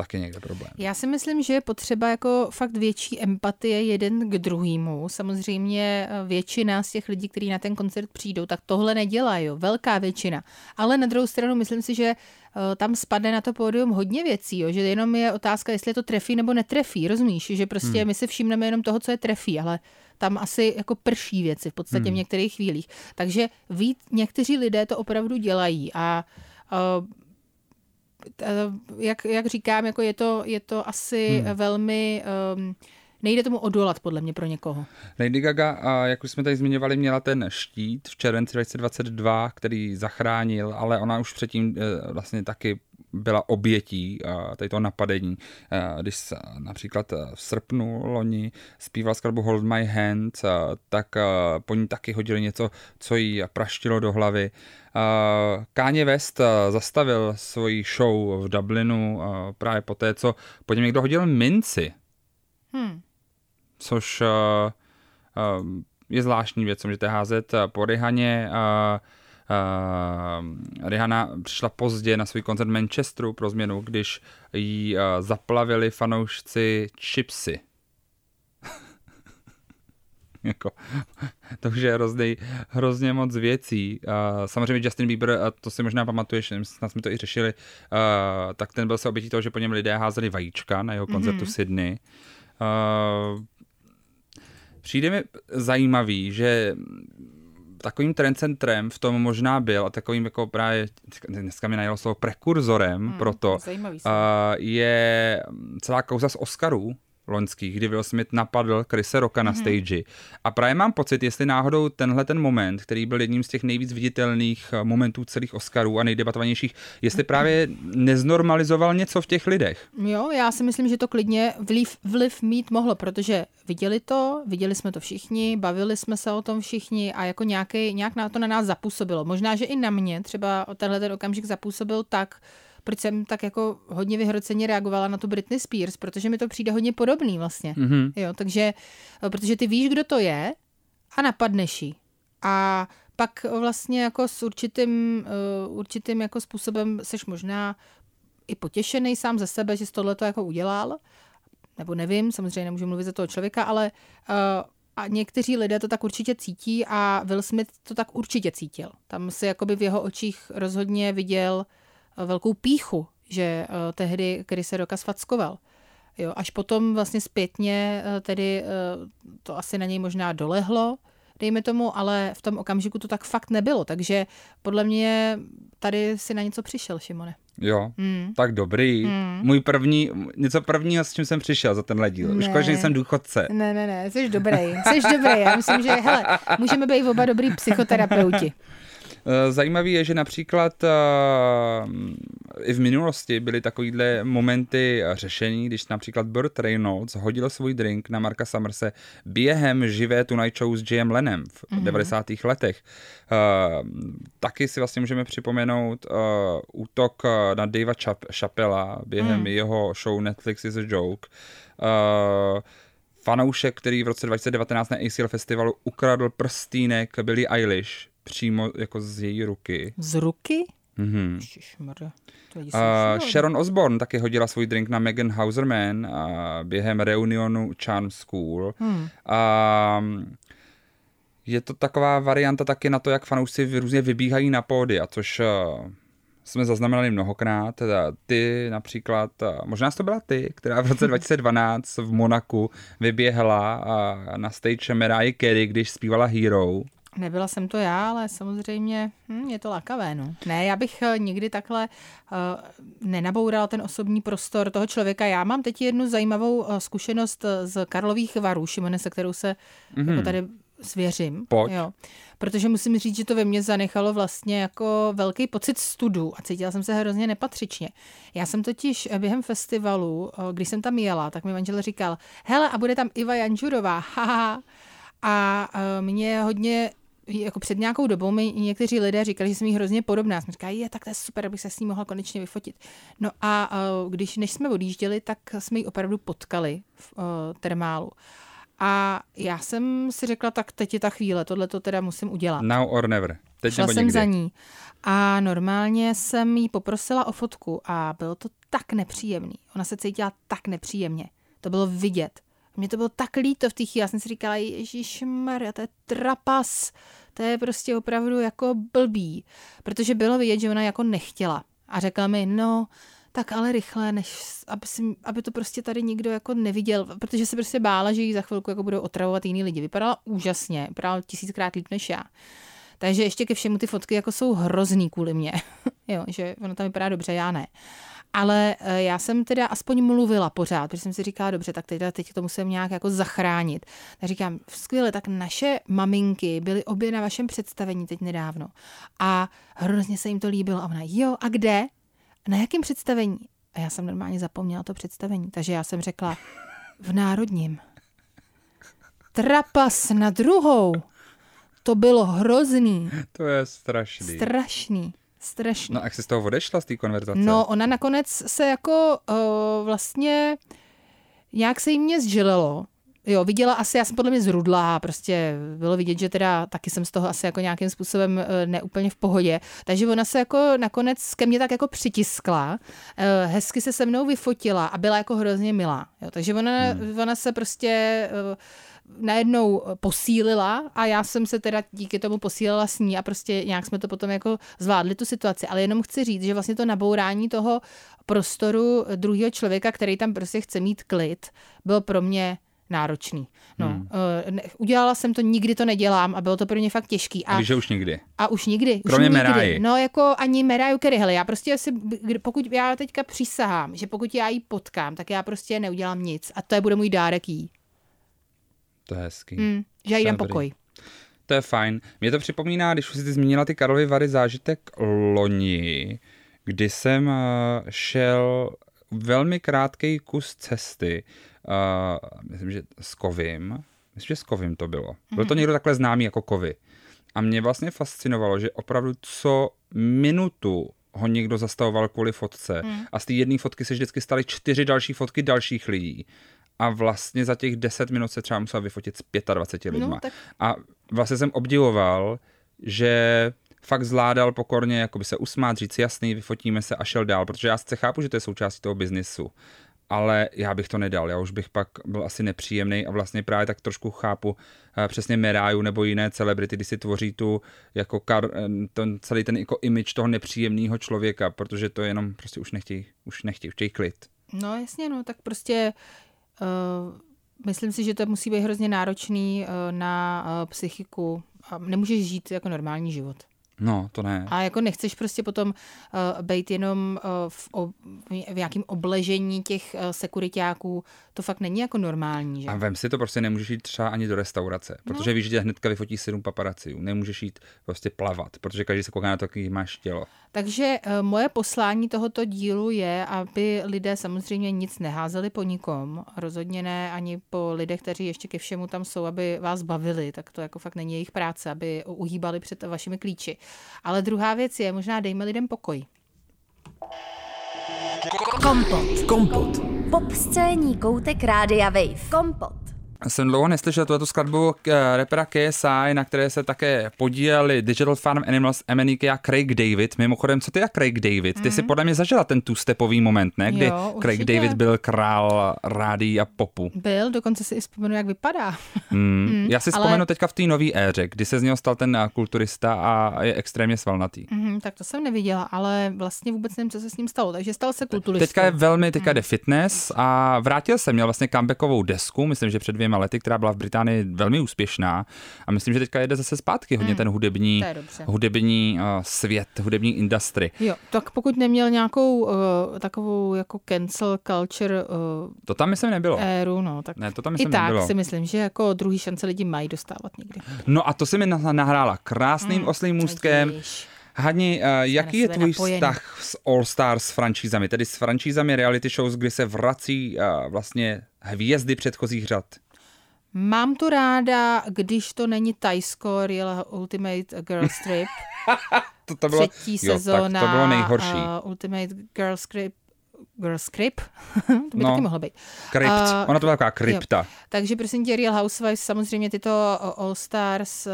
taky někde problém. Já si myslím, že je potřeba jako fakt větší empatie jeden k druhému. Samozřejmě eh, většina z těch lidí, kteří na ten koncert přijdou, tak tohle nedělají, velká většina. Ale na druhou stranu myslím si, že eh, tam spadne na to pódium hodně věcí, jo, že jenom je otázka, jestli to trefí nebo netrefí, rozumíš? Že prostě hmm. my si všimneme jenom toho, co je trefí, ale tam asi jako prší věci v podstatě hmm. v některých chvílích. Takže víc, někteří lidé to opravdu dělají a uh, jak, jak říkám, jako je, to, je to asi hmm. velmi... Um, nejde tomu odolat, podle mě, pro někoho. Lady Gaga, jak už jsme tady zmiňovali, měla ten štít v červenci 2022, který zachránil, ale ona už předtím eh, vlastně taky byla obětí tady toho napadení. Když se například v srpnu loni zpíval skladbu Hold My Hand, tak po ní taky hodili něco, co jí praštilo do hlavy. Kanye West zastavil svoji show v Dublinu právě po té, co po něm někdo hodil minci. Hmm. Což je zvláštní věc, můžete házet po Rihaně. Uh, Rihanna přišla pozdě na svůj koncert Manchesteru pro změnu, když jí uh, zaplavili fanoušci chipsy. jako, to už je hrozný, hrozně moc věcí. Uh, samozřejmě Justin Bieber, a to si možná pamatuješ, snad jsme to i řešili, uh, tak ten byl se obětí toho, že po něm lidé házeli vajíčka na jeho koncertu mm-hmm. v Sydney. Uh, přijde mi zajímavý, že takovým trendcentrem v tom možná byl a takovým jako právě, dneska mi najelo slovo prekurzorem hmm, proto, uh, je celá kauza z Oscarů, loňských, kdy Will Smith napadl Chrise Rocka na mm-hmm. stage. A právě mám pocit, jestli náhodou tenhle ten moment, který byl jedním z těch nejvíc viditelných eh, momentů celých Oscarů a nejdebatovanějších, jestli právě neznormalizoval něco v těch lidech. Jo, já si myslím, že to klidně vliv, vliv mít mohlo, protože viděli to, viděli jsme to všichni, bavili jsme se o tom všichni a jako nějaký, nějak na to na nás zapůsobilo. Možná, že i na mě třeba tenhle ten okamžik zapůsobil tak, proč jsem tak jako hodně vyhroceně reagovala na tu Britney Spears, protože mi to přijde hodně podobný vlastně. Mm-hmm. Jo, takže, protože ty víš, kdo to je a napadneš jí. A pak vlastně jako s určitým, uh, určitým jako způsobem seš možná i potěšený sám ze sebe, že jsi tohle to jako udělal. Nebo nevím, samozřejmě nemůžu mluvit za toho člověka, ale uh, a někteří lidé to tak určitě cítí a Will Smith to tak určitě cítil. Tam si jakoby v jeho očích rozhodně viděl velkou píchu, že uh, tehdy Chris Rocka sfackoval. Jo, až potom vlastně zpětně uh, tedy to asi na něj možná dolehlo, dejme tomu, ale v tom okamžiku to tak fakt nebylo, takže podle mě tady si na něco přišel, Šimone. Jo, mm. tak dobrý. Mm. Můj první, něco prvního, s čím jsem přišel za tenhle díl. Už že jsem důchodce. Ne, ne, ne, jsi dobrý, jsi dobrý. Já myslím, že hele, můžeme být oba dobrý psychoterapeuti. Eh, zajímavý je, že například eh, i v minulosti byly takovýhle momenty řešení, když například Burt Reynolds hodil svůj drink na Marka Summerse během živé Tonight Show s J.M. Lennem v mm-hmm. 90. letech. Eh, taky si vlastně můžeme připomenout útok na Davea Chappella během mm. jeho show Netflix is a Joke fanoušek, který v roce 2019 na ACL festivalu ukradl prstínek Billie Eilish přímo jako z její ruky. Z ruky? Mm-hmm. Uh, Sharon Osbourne taky hodila svůj drink na Megan Hauserman uh, během reunionu Charm School. Hmm. Uh, je to taková varianta taky na to, jak fanoušci různě vybíhají na pódy, a což uh, jsme zaznamenali mnohokrát. Teda ty například, uh, možná to byla ty, která v roce 2012 v Monaku vyběhla uh, na stage Mariah Carey, když zpívala Hero. Nebyla jsem to já, ale samozřejmě hm, je to lakavé. No. Ne, já bych uh, nikdy takhle uh, nenaboural ten osobní prostor toho člověka. Já mám teď jednu zajímavou uh, zkušenost z Karlových varů, Šimone, se kterou se mm-hmm. jako tady svěřím. Pojď. Jo. Protože musím říct, že to ve mně zanechalo vlastně jako velký pocit studu a cítila jsem se hrozně nepatřičně. Já jsem totiž během festivalu, když jsem tam jela, tak mi manžel říkal, hele, a bude tam Iva Janžurová, haha. A mě hodně jako před nějakou dobou mi někteří lidé říkali, že jsem jí hrozně podobná. Já jsem říkala, je, tak to je super, abych se s ní mohla konečně vyfotit. No a když než jsme odjížděli, tak jsme ji opravdu potkali v uh, termálu. A já jsem si řekla, tak teď je ta chvíle, tohle to teda musím udělat. Now or never. Teď Šla nebo jsem někdy. za ní a normálně jsem jí poprosila o fotku a bylo to tak nepříjemný. Ona se cítila tak nepříjemně. To bylo vidět. Mně to bylo tak líto v té chvíli. Já jsem si říkala, Ježíš Maria, to je trapas. To je prostě opravdu jako blbý. Protože bylo vidět, že ona jako nechtěla. A řekla mi, no, tak ale rychle, než aby, si, aby to prostě tady nikdo jako neviděl, protože se prostě bála, že jí za chvilku jako budou otravovat jiný lidi. Vypadala úžasně, vypadala tisíckrát líp než já. Takže ještě ke všemu ty fotky jako jsou hrozný kvůli mě. jo, že ona tam vypadá dobře, já ne. Ale eh, já jsem teda aspoň mluvila pořád, protože jsem si říkala, dobře, tak teda teď to musím nějak jako zachránit. Tak říkám, skvěle, tak naše maminky byly obě na vašem představení teď nedávno. A hrozně se jim to líbilo. A ona, jo, a kde? Na jakém představení? A já jsem normálně zapomněla to představení, takže já jsem řekla, v Národním. Trapas na druhou. To bylo hrozný. To je strašný. Strašný. Strašný. No a jak jsi z toho odešla, z té konverzace? No, ona nakonec se jako uh, vlastně nějak se jí mě zžilelo. Jo, viděla asi, já jsem podle mě zrudlá, prostě bylo vidět, že teda taky jsem z toho asi jako nějakým způsobem uh, neúplně v pohodě. Takže ona se jako nakonec ke mně tak jako přitiskla, uh, hezky se se mnou vyfotila a byla jako hrozně milá. Jo, takže ona, hmm. ona se prostě... Najednou posílila a já jsem se teda díky tomu posílila s ní a prostě nějak jsme to potom jako zvládli tu situaci. Ale jenom chci říct, že vlastně to nabourání toho prostoru druhého člověka, který tam prostě chce mít klid, bylo pro mě náročný. No, hmm. uh, udělala jsem to, nikdy to nedělám a bylo to pro mě fakt těžký. A, Takže už nikdy. A už nikdy. Kromě už Meráji. No jako ani Meraju Kerry, hele, já prostě asi, pokud já teďka přísahám, že pokud já ji potkám, tak já prostě neudělám nic a to je bude můj dárek jí. To je hezký. Hmm, že já jí dám pokoj. To je fajn. Mě to připomíná, když už jsi zmínila ty Karlovy Vary zážitek loni, kdy jsem uh, šel velmi krátký kus cesty, uh, myslím, že s Kovim, myslím, že s Kovim to bylo. Byl to někdo takhle známý jako Kovy. A mě vlastně fascinovalo, že opravdu co minutu ho někdo zastavoval kvůli fotce hmm. a z té jedné fotky se vždycky staly čtyři další fotky dalších lidí a vlastně za těch 10 minut se třeba musel vyfotit s 25 lidma. No, tak... A vlastně jsem obdivoval, že fakt zvládal pokorně jakoby se usmát, říct jasný, vyfotíme se a šel dál, protože já se chápu, že to je součástí toho biznisu, ale já bych to nedal, já už bych pak byl asi nepříjemný a vlastně právě tak trošku chápu uh, přesně Meráju nebo jiné celebrity, když si tvoří tu jako kar, ten, celý ten jako image toho nepříjemného člověka, protože to jenom prostě už nechtějí, už nechtějí, už chtějí klid. No jasně, no tak prostě myslím si, že to musí být hrozně náročný uh, na uh, psychiku. Nemůžeš žít jako normální život. No, to ne. A jako nechceš prostě potom uh, být jenom uh, v, o, v nějakém obležení těch uh, sekuritáků. To fakt není jako normální, že? A vem si to prostě nemůžeš jít třeba ani do restaurace, no. protože víš, že hnedka vyfotí sedm paparaciů. Nemůžeš jít prostě plavat, protože každý se kouká na to, jaký máš tělo. Takže uh, moje poslání tohoto dílu je, aby lidé samozřejmě nic neházeli po nikom, rozhodně ne ani po lidech, kteří ještě ke všemu tam jsou, aby vás bavili, tak to jako fakt není jejich práce, aby uhýbali před vašimi klíči. Ale druhá věc je, možná dejme lidem pokoj. Kompot. Kompot. Pop scéní koutek Rádia Wave. Kompot. Jsem dlouho neslyšel tuto skladbu k, uh, repera KSI, na které se také podíleli Digital Farm Animals, MNK a Craig David. Mimochodem, co ty a Craig David? Ty mm-hmm. si podle mě zažila ten two-stepový moment, ne? Kdy Jo, Craig určitě. David byl král rádí a popu. Byl, dokonce si i vzpomenu, jak vypadá. Mm. Já si ale- vzpomenu teďka v té nové éře, kdy se z něho stal ten uh, kulturista a je extrémně svalnatý. Mhm, tak to jsem neviděla, ale vlastně vůbec nevím, co se s ním stalo. Takže stal se kulturistou. Teďka je velmi, teďka jde fitness a vrátil se, měl vlastně comebackovou desku, myslím, že před dvěma lety, která byla v Británii velmi úspěšná a myslím, že teďka jede zase zpátky hodně ten hudební, Hmm. je dobře. hudební uh, svět, hudební industry. Jo, tak pokud neměl nějakou uh, takovou jako cancel culture uh, To tam myslím nebylo. éru, no, tak Ne, to tam i myslím tak nebylo. si myslím, že jako druhý šance lidi mají dostávat někdy. No a to si mi na- nahrála krásným oslým můstkem. Hani, jaký je tvůj napojený. vztah s All Stars franšízami, tedy s franšízami reality shows, kdy se vrací vlastně hvězdy předchozích řad? Mám to ráda, když to není Tajsko Real Ultimate Girl Strip. To, to bylo, Třetí jo, sezóna tak to bylo nejhorší. Uh, Ultimate Girl Strip. Girl Script? to by No. taky mohlo být. Krypt. A- Ona to byla taková krypta. Jo. Takže prosím tě, Real Housewives samozřejmě tyto All Stars uh,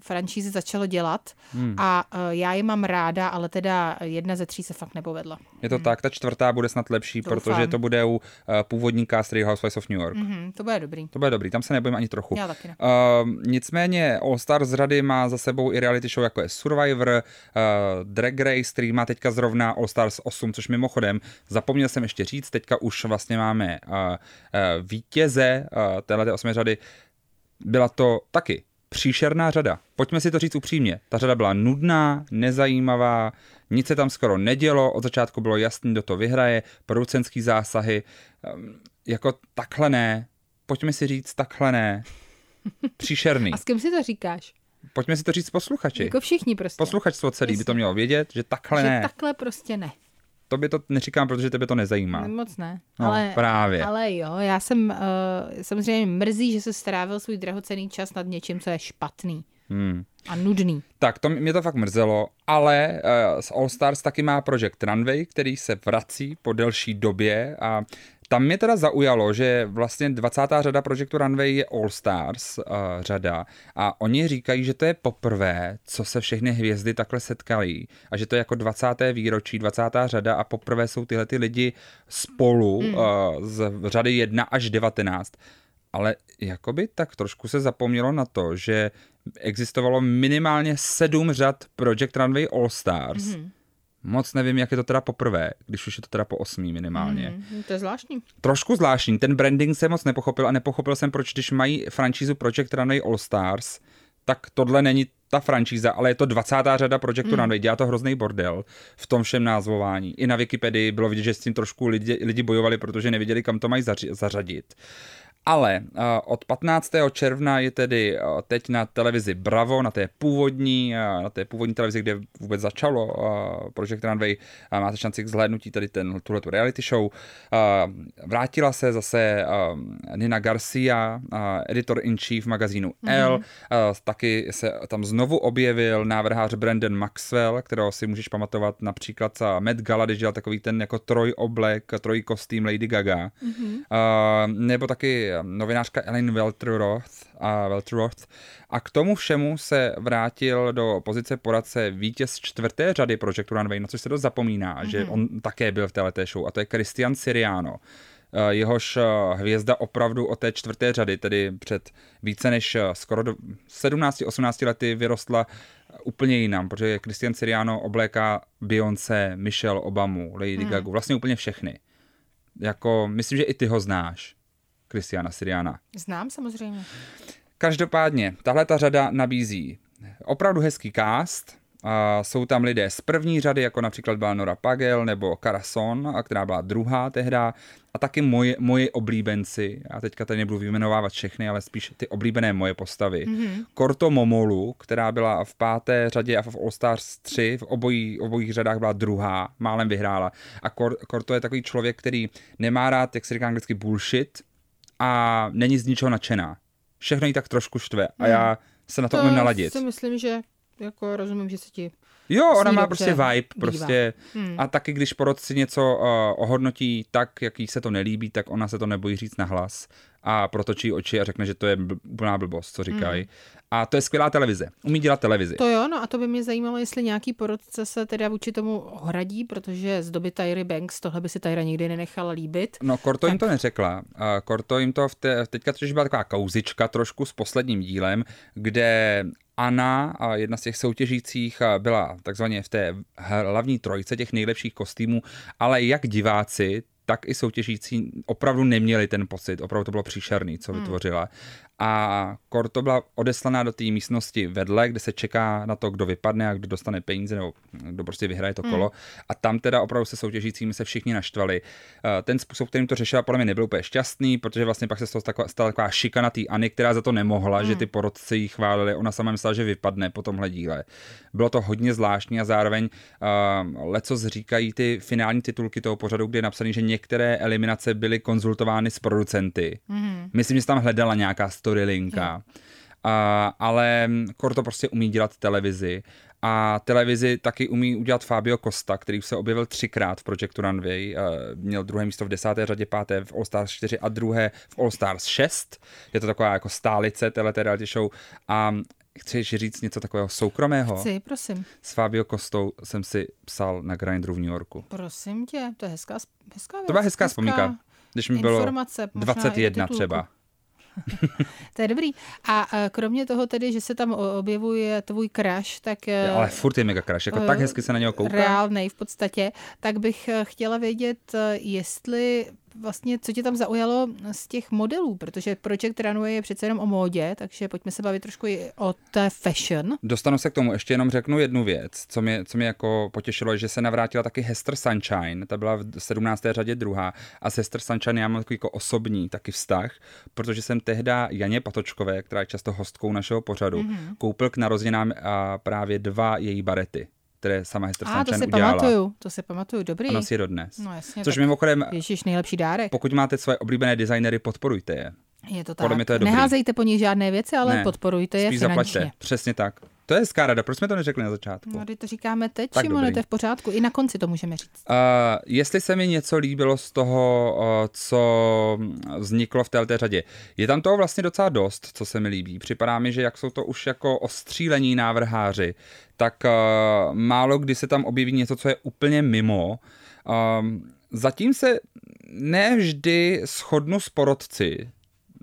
franšízy začalo dělat hmm. a uh, já je mám ráda, ale teda jedna ze tří se fakt nepovedla. Je to tak, ta čtvrtá bude snad lepší, Doufám. protože to bude u uh, původní cast Real Housewives of New York. Mm. Mhm, to bude dobrý. To bude dobrý, tam se nebojím ani trochu. Já taky ne. Uh, nicméně All Stars z řady má za sebou i reality show jako je Survivor, uh, Drag Race, který má teďka zrovna All Stars 8, což mimochodem zapomněl jsem ještě říct, teďka už vlastně máme uh, uh, vítěze uh, téhle osmé řady. Byla to taky příšerná řada. Pojďme si to říct upřímně. Ta řada byla nudná, nezajímavá, nic se tam skoro nedělo, od začátku bylo jasný, kdo to vyhraje, producentský zásahy, um, jako takhle ne. Pojďme si říct takhle ne. Příšerný. A s kým si to říkáš? Pojďme si to říct posluchači. Jako všichni prostě. Posluchačstvo celý by to Jasně. mělo vědět, že takhle že ne. takhle prostě ne. To by to neříkám, protože tebe to nezajímá. Ne, Moc ne. No, ale, právě. Ale jo, já jsem uh, samozřejmě mrzí, že se strávil svůj drahocený čas nad něčím, co je špatný Hmm. a nudný. Tak to mě to fakt mrzelo, ale uh, z All Stars taky má Project Runway, který se vrací po delší době a tam mě teda zaujalo, že vlastně 20. řada Projectu Runway je All Stars uh, řada a oni říkají, že to je poprvé, co se všechny hvězdy takhle setkají a že to je jako 20. výročí, 20. řada a poprvé jsou tyhle ty lidi spolu uh, z řady 1 až 19. Ale jakoby tak trošku se zapomnělo na to, že existovalo minimálně sedm řad Project Runway All Stars. Mm-hmm. Moc nevím, jak je to teda poprvé, když už je to teda po osmý minimálně. Mm. To je zvláštní. Trošku zvláštní, ten branding jsem moc nepochopil a nepochopil jsem, proč když mají franšízu Project Runway All Stars, tak tohle není ta franšíza, ale je to 20. řada Projectu mm. Runway, dělá to hrozný bordel v tom všem názvování. I na Wikipedii bylo vidět, že s tím trošku lidi, lidi bojovali, protože nevěděli, kam to mají zaři- zařadit. Ale uh, od 15. června je tedy uh, teď na televizi Bravo, na té původní, uh, na té původní televizi, kde vůbec začalo Project Runway. Máte šanci k zhlédnutí tady ten, tuhletu reality show. Vrátila se zase Nina Garcia, editor-in-chief magazínu mm-hmm. L. Uh, taky se tam znovu objevil návrhář Brandon Maxwell, kterého si můžeš pamatovat například za Met Gala, když dělal takový ten jako trojoblek, trojkostým Lady Gaga. Mm-hmm. Nebo taky novinářka Ellen Welteroth a Welteroth. A k tomu všemu se vrátil do pozice poradce vítěz čtvrté řady Projectu Runway, na což se dost zapomíná, mm-hmm. že on také byl v této show, a to je Christian Siriano. Eh, Jehož eh, hvězda opravdu od té čtvrté řady, tedy před více než eh, skoro do 17-18 lety vyrostla úplně jinam, protože Christian Siriano obléká Beyoncé, Michelle Obamu, Lady hmm. Gaga, vlastně úplně všechny. Jako, myslím, že i ty ho znáš, Christiana Siriana. Znám samozřejmě. Každopádně, tahle ta řada nabízí opravdu hezký cast, a jsou tam lidé z první řady, jako například byla Nora Pagel nebo Carason, a která byla druhá tehda, a taky moje, moje oblíbenci, já teďka tady nebudu vyjmenovávat všechny, ale spíš ty oblíbené moje postavy. Mm-hmm. Korto Momolu, která byla v páté řadě a v All Stars 3, v obojí, obojích řadách byla druhá, málem vyhrála. A Kor, Korto je takový člověk, který nemá rád, jak se říká anglicky, bullshit a není z ničeho nadšená. Všechno jí tak trošku štve a já se na to umím naladit. si myslím, že jako rozumím, že se ti Jo, ona má prostě vibe, prostě. Hmm. A taky, když porodci něco uh, ohodnotí tak, jak jí se to nelíbí, tak ona se to nebojí říct na hlas a protočí oči a řekne, že to je úplná blbost, co říkají. Hmm. A to je skvělá televize. Umí dělat televizi. To jo, no a to by mě zajímalo, jestli nějaký porodce se teda vůči tomu ohradí, protože z doby Tyry Banks tohle by si Tyra nikdy nenechala líbit. No, Korto jim to neřekla. Korto jim to v té, teďka totiž byla taková kauzička trošku s posledním dílem, kde Anna, a jedna z těch soutěžících, a byla takzvaně v té hlavní trojce těch nejlepších kostýmů, ale jak diváci, tak i soutěžící opravdu neměli ten pocit, opravdu to bylo příšerný, co vytvořila. A Korto byla odeslaná do té místnosti vedle, kde se čeká na to, kdo vypadne a kdo dostane peníze, nebo kdo prostě vyhraje to kolo. A tam teda opravdu se soutěžícími se všichni naštvali. Eh, Ten způsob, kterým to řešila, podle mě nebyl úplně šťastný, protože vlastně pak se z toho stala taková šikana téAny, která za to nemohla, že ty porodci jí chválili. Ona sama myslela, že vypadne po tomhle díle. Bylo to hodně zvláštní a zároveň uh, leco říkají ty finální titulky toho pořadu, kde je napsaný, že některé eliminace byly konzultovány s producenty. Mm. Myslím, že se tam hledala nějaká storylinka. A, ale Korto prostě umí dělat televizi a televizi taky umí udělat Fabio Costa, který se objevil třikrát v Projectu Runway. eh, Měl druhé místo v desáté řadě, páté v All Stars 4 a druhé v All Stars 6. Je to taková jako stálice téhleté reality show. A chceš říct něco takového soukromého? Chci, prosím. S Fabio Kostou jsem si psal na Grindru v New Yorku. Prosím tě, to je hezká, hezká věc. To byla hezká vzpomínka. Když mi bylo informace, možná i do 21 titulku. třeba. To je dobrý. A eh, kromě toho tedy, že se tam objevuje tvůj crush, tak eh, Ale furt je mega crash, jako tak hezky se na něho kouká. reálnej v podstatě, tak bych eh, chtěla vědět, eh, jestli vlastně, co tě tam zaujalo z těch modelů, protože Project Runway je přece jenom o módě, takže pojďme se bavit trošku i o té fashion. Dostanu se k tomu, ještě jenom řeknu jednu věc, co mě, co mě jako potěšilo, že se navrátila taky Hester Sunshine, ta byla v 17. řadě druhá a s Hester Sunshine já mám takový jako osobní taky vztah, protože jsem tehda Janě Patočkové, která je často hostkou našeho pořadu, Mhm. mm-hmm. koupil k narozeninám právě dva její barety, které sama Hester A to Sunshine si udělala. pamatuju, to si pamatuju, dobrý. A nosí je dodnes. No jasně, Což tak- mimochodem, Ježíš, nejlepší dárek. pokud máte svoje oblíbené designery, podporujte je. Je to tak. podle mě to je dobrý. Neházejte po nich žádné věci, ale Ne, podporujte je Spíš finančně. zaplaťte. Přesně tak. To je hezká rada, proč jsme to neřekli na začátku? No, to říkáme teď, Tak Šimone, to je v pořádku. I na konci to můžeme říct. Uh, jestli se mi něco líbilo z toho, uh, co vzniklo v této řadě. Je tam toho vlastně docela dost, co se mi líbí. Připadá mi, že jak jsou to už jako ostřílení návrháři, tak uh, málo kdy se tam objeví něco, co je úplně mimo. Um, zatím se ne vždy shodnu s porodci,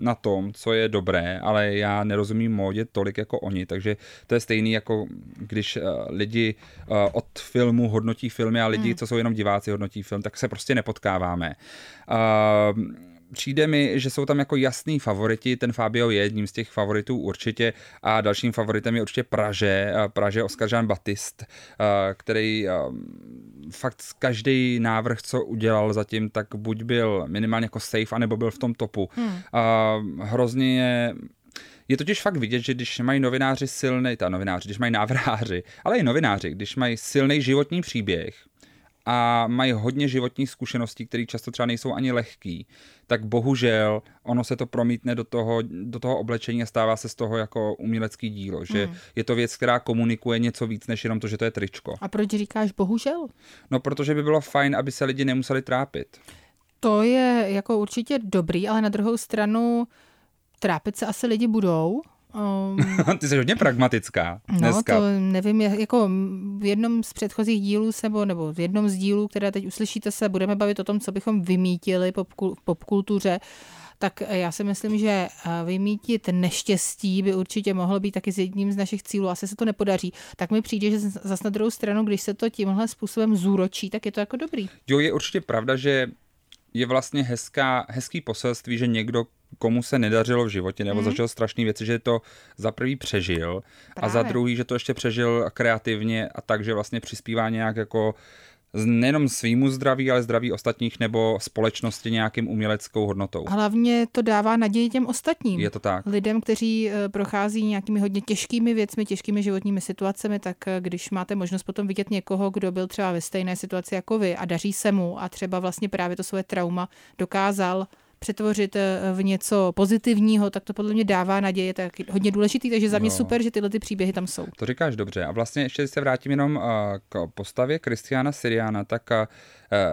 na tom, co je dobré, ale já nerozumím módě tolik jako oni, takže to je stejný jako když uh, lidi uh, od filmu hodnotí filmy a lidi, hmm. co jsou jenom diváci, hodnotí film, tak se prostě nepotkáváme. Uh, Přijde mi, že jsou tam jako jasný favoriti, ten Fabio je jedním z těch favoritů určitě a dalším favoritem je určitě Praže, Praže Oskar Jean Baptiste, eh, který fakt každý návrh, co udělal zatím, tak buď byl minimálně jako safe, anebo byl v tom topu. Hmm. Hrozně je je totiž fakt vidět, že když mají novináři silný, ta novináři, když mají návrháři, ale i novináři, když mají silný životní příběh a mají hodně životních zkušeností, které často třeba nejsou ani lehký, tak bohužel ono se to promítne do toho, do toho oblečení a stává se z toho jako umělecký dílo, že hmm. je to věc, která komunikuje něco víc, než jenom to, že to je tričko. A proč říkáš bohužel? No, protože by bylo fajn, aby se lidi nemuseli trápit. To je jako určitě dobrý, ale na druhou stranu trápit se asi lidi budou. Um, Ty jsi hodně pragmatická no, dneska. to nevím, jak- jako v jednom z předchozích dílů se, bo- nebo v jednom z dílů, které teď uslyšíte se, budeme bavit o tom, co bychom vymítili popkul- v popkultuře, tak já si myslím, že eh, vymítit neštěstí by určitě mohlo být taky s jedním z našich cílů. Asi se to nepodaří. Tak mi přijde, že zase na druhou stranu, když se to tímhle způsobem zúročí, tak je to jako dobrý. Jo, je určitě pravda, že je vlastně hezká, hezký poselství, že někdo, komu se nedařilo v životě nebo mm. zažil strašné věci, že to za prvý přežil Právě. a za druhý, že to ještě přežil kreativně a tak, že vlastně přispívá nějak jako nejenom svýmu zdraví, ale zdraví ostatních nebo společnosti nějakým uměleckou hodnotou. Hlavně to dává naději těm ostatním. Je to tak. Lidem, kteří eh, prochází nějakými hodně těžkými věcmi, těžkými životními situacemi, tak eh, když máte možnost potom vidět někoho, kdo byl třeba ve stejné situaci jako vy a daří se mu a třeba vlastně právě to svoje trauma dokázal přetvořit eh, v něco pozitivního, tak to podle mě dává naděje, tak hodně důležitý, takže za mě No. super, že tyhle ty příběhy tam jsou. To říkáš dobře. A vlastně ještě se vrátím jenom uh, k postavě Kristiana Siriana, tak uh,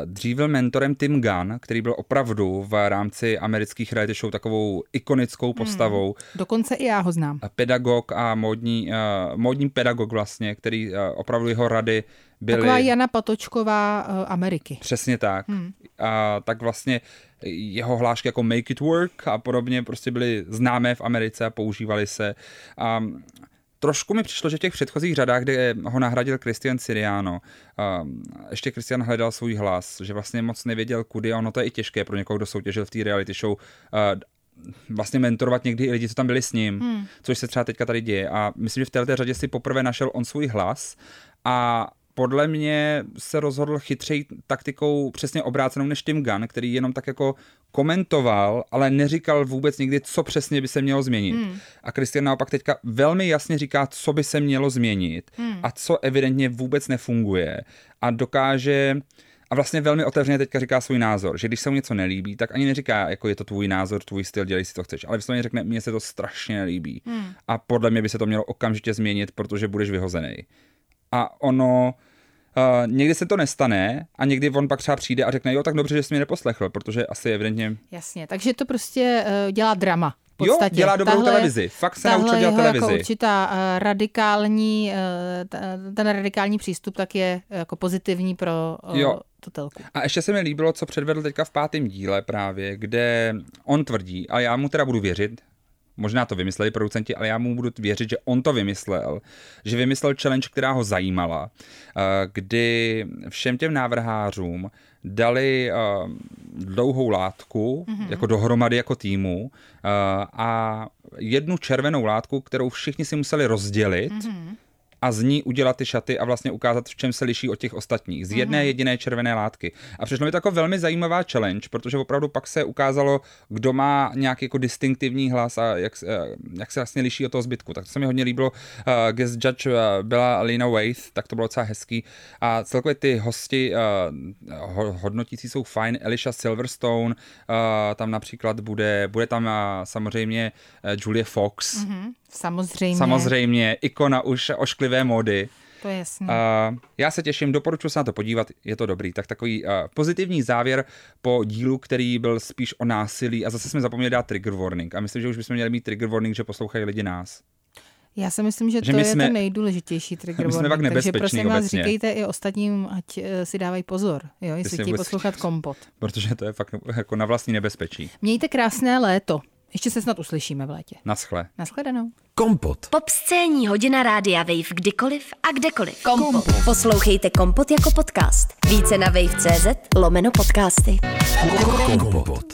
dřív byl mentorem Tim Gunn, který byl opravdu v rámci amerických reality show takovou ikonickou postavou. Dokonce i já ho znám. Pedagog a módní, uh, módní pedagog vlastně, který uh, opravdu jeho rady byly... Taková Jana Patočková Ameriky. Přesně tak. Hmm. A tak vlastně jeho hlášky jako Make it work a podobně prostě byly známé v Americe a používaly se. A trošku mi přišlo, že v těch předchozích řadách, kde ho nahradil Christian Siriano, a ještě Christian hledal svůj hlas, že vlastně moc nevěděl kudy a ono to je i těžké pro někoho, kdo soutěžil v té reality show, a vlastně mentorovat někdy i lidi, co tam byli s ním, hmm. což se třeba teďka tady děje. A myslím, že v této řadě si poprvé našel on svůj hlas a podle mě se rozhodl chytřej taktikou přesně obrácenou než Tim Gunn, který jenom tak jako komentoval, ale neříkal vůbec nikdy, co přesně by se mělo změnit. Hmm. A Christian naopak teďka velmi jasně říká, co by se mělo změnit hmm. a co evidentně vůbec nefunguje. A dokáže a vlastně velmi otevřeně teďka říká svůj názor, že když se mu něco nelíbí, tak ani neříká, jako je to tvůj názor, tvůj styl, dělej si to chceš, ale vysloveně řekne, mně se to strašně nelíbí. Hmm. A podle mě by se to mělo okamžitě změnit, protože budeš vyhozený. A ono, Uh, někdy se to nestane a někdy on pak třeba přijde a řekne, jo, tak dobře, že jsi mě neposlechl, protože asi evidentně... Jasně, takže to prostě uh, dělá drama. V Jo, dělá dobrou Tahle- televizi. Fakt se naučil dělat jeho televizi. Jako určitá uh, radikální, uh, ten radikální přístup tak je jako pozitivní pro uh, Jo. tu telku. A ještě se mi líbilo, co předvedl teďka v pátém díle právě, kde on tvrdí, a já mu teda budu věřit, možná to vymysleli producenti, ale já mu budu věřit, že on to vymyslel, že vymyslel challenge, která ho zajímala, eh, kdy všem těm návrhářům dali eh, dlouhou látku, mm-hmm. jako dohromady jako týmu, eh, a jednu červenou látku, kterou všichni si museli rozdělit, mm-hmm a z ní udělat ty šaty a vlastně ukázat, v čem se liší od těch ostatních. Z jedné jediné červené látky. A přišlo mi to jako velmi zajímavá challenge, protože opravdu pak se ukázalo, kdo má nějaký jako distinktivní hlas a jak, se- eh, jak se vlastně liší od toho zbytku. Tak to se mi hodně líbilo. Uh, guest judge uh, byla Lena Waith, tak to bylo docela hezký. A celkově ty hosti uh, ho, hodnotící jsou fajn. Elisha Silverstone, uh, tam například bude, bude tam uh, samozřejmě uh, Julia Fox, mm-hmm. Samozřejmě. Samozřejmě, ikona už ošklivé módy. To je jasný. Uh, já se těším, doporučuji se na to podívat, je to dobrý. Tak takový uh, pozitivní závěr po dílu, který byl spíš o násilí a zase jsme zapomněli dát trigger warning. A myslím, že už bychom měli mít trigger warning, že poslouchají lidi nás. Já si myslím, že, že to my je jsme- ten nejdůležitější trigger my jsme warning, takže prosím vás obecně. říkejte i ostatním, ať eh, si dávají pozor, jo, jestli chtějí poslouchat kompot. Protože to je fakt jako na vlastní nebezpečí. Mějte krásné léto. Ještě se snad uslyšíme v létě. Naschle. Naschledanou. Kompot. Pop scéní hodina rádia Wave kdykoliv a kdekoliv. Kompot. Poslouchejte Kompot jako podcast. Více na wave.cz lomeno podcasty. Kompot.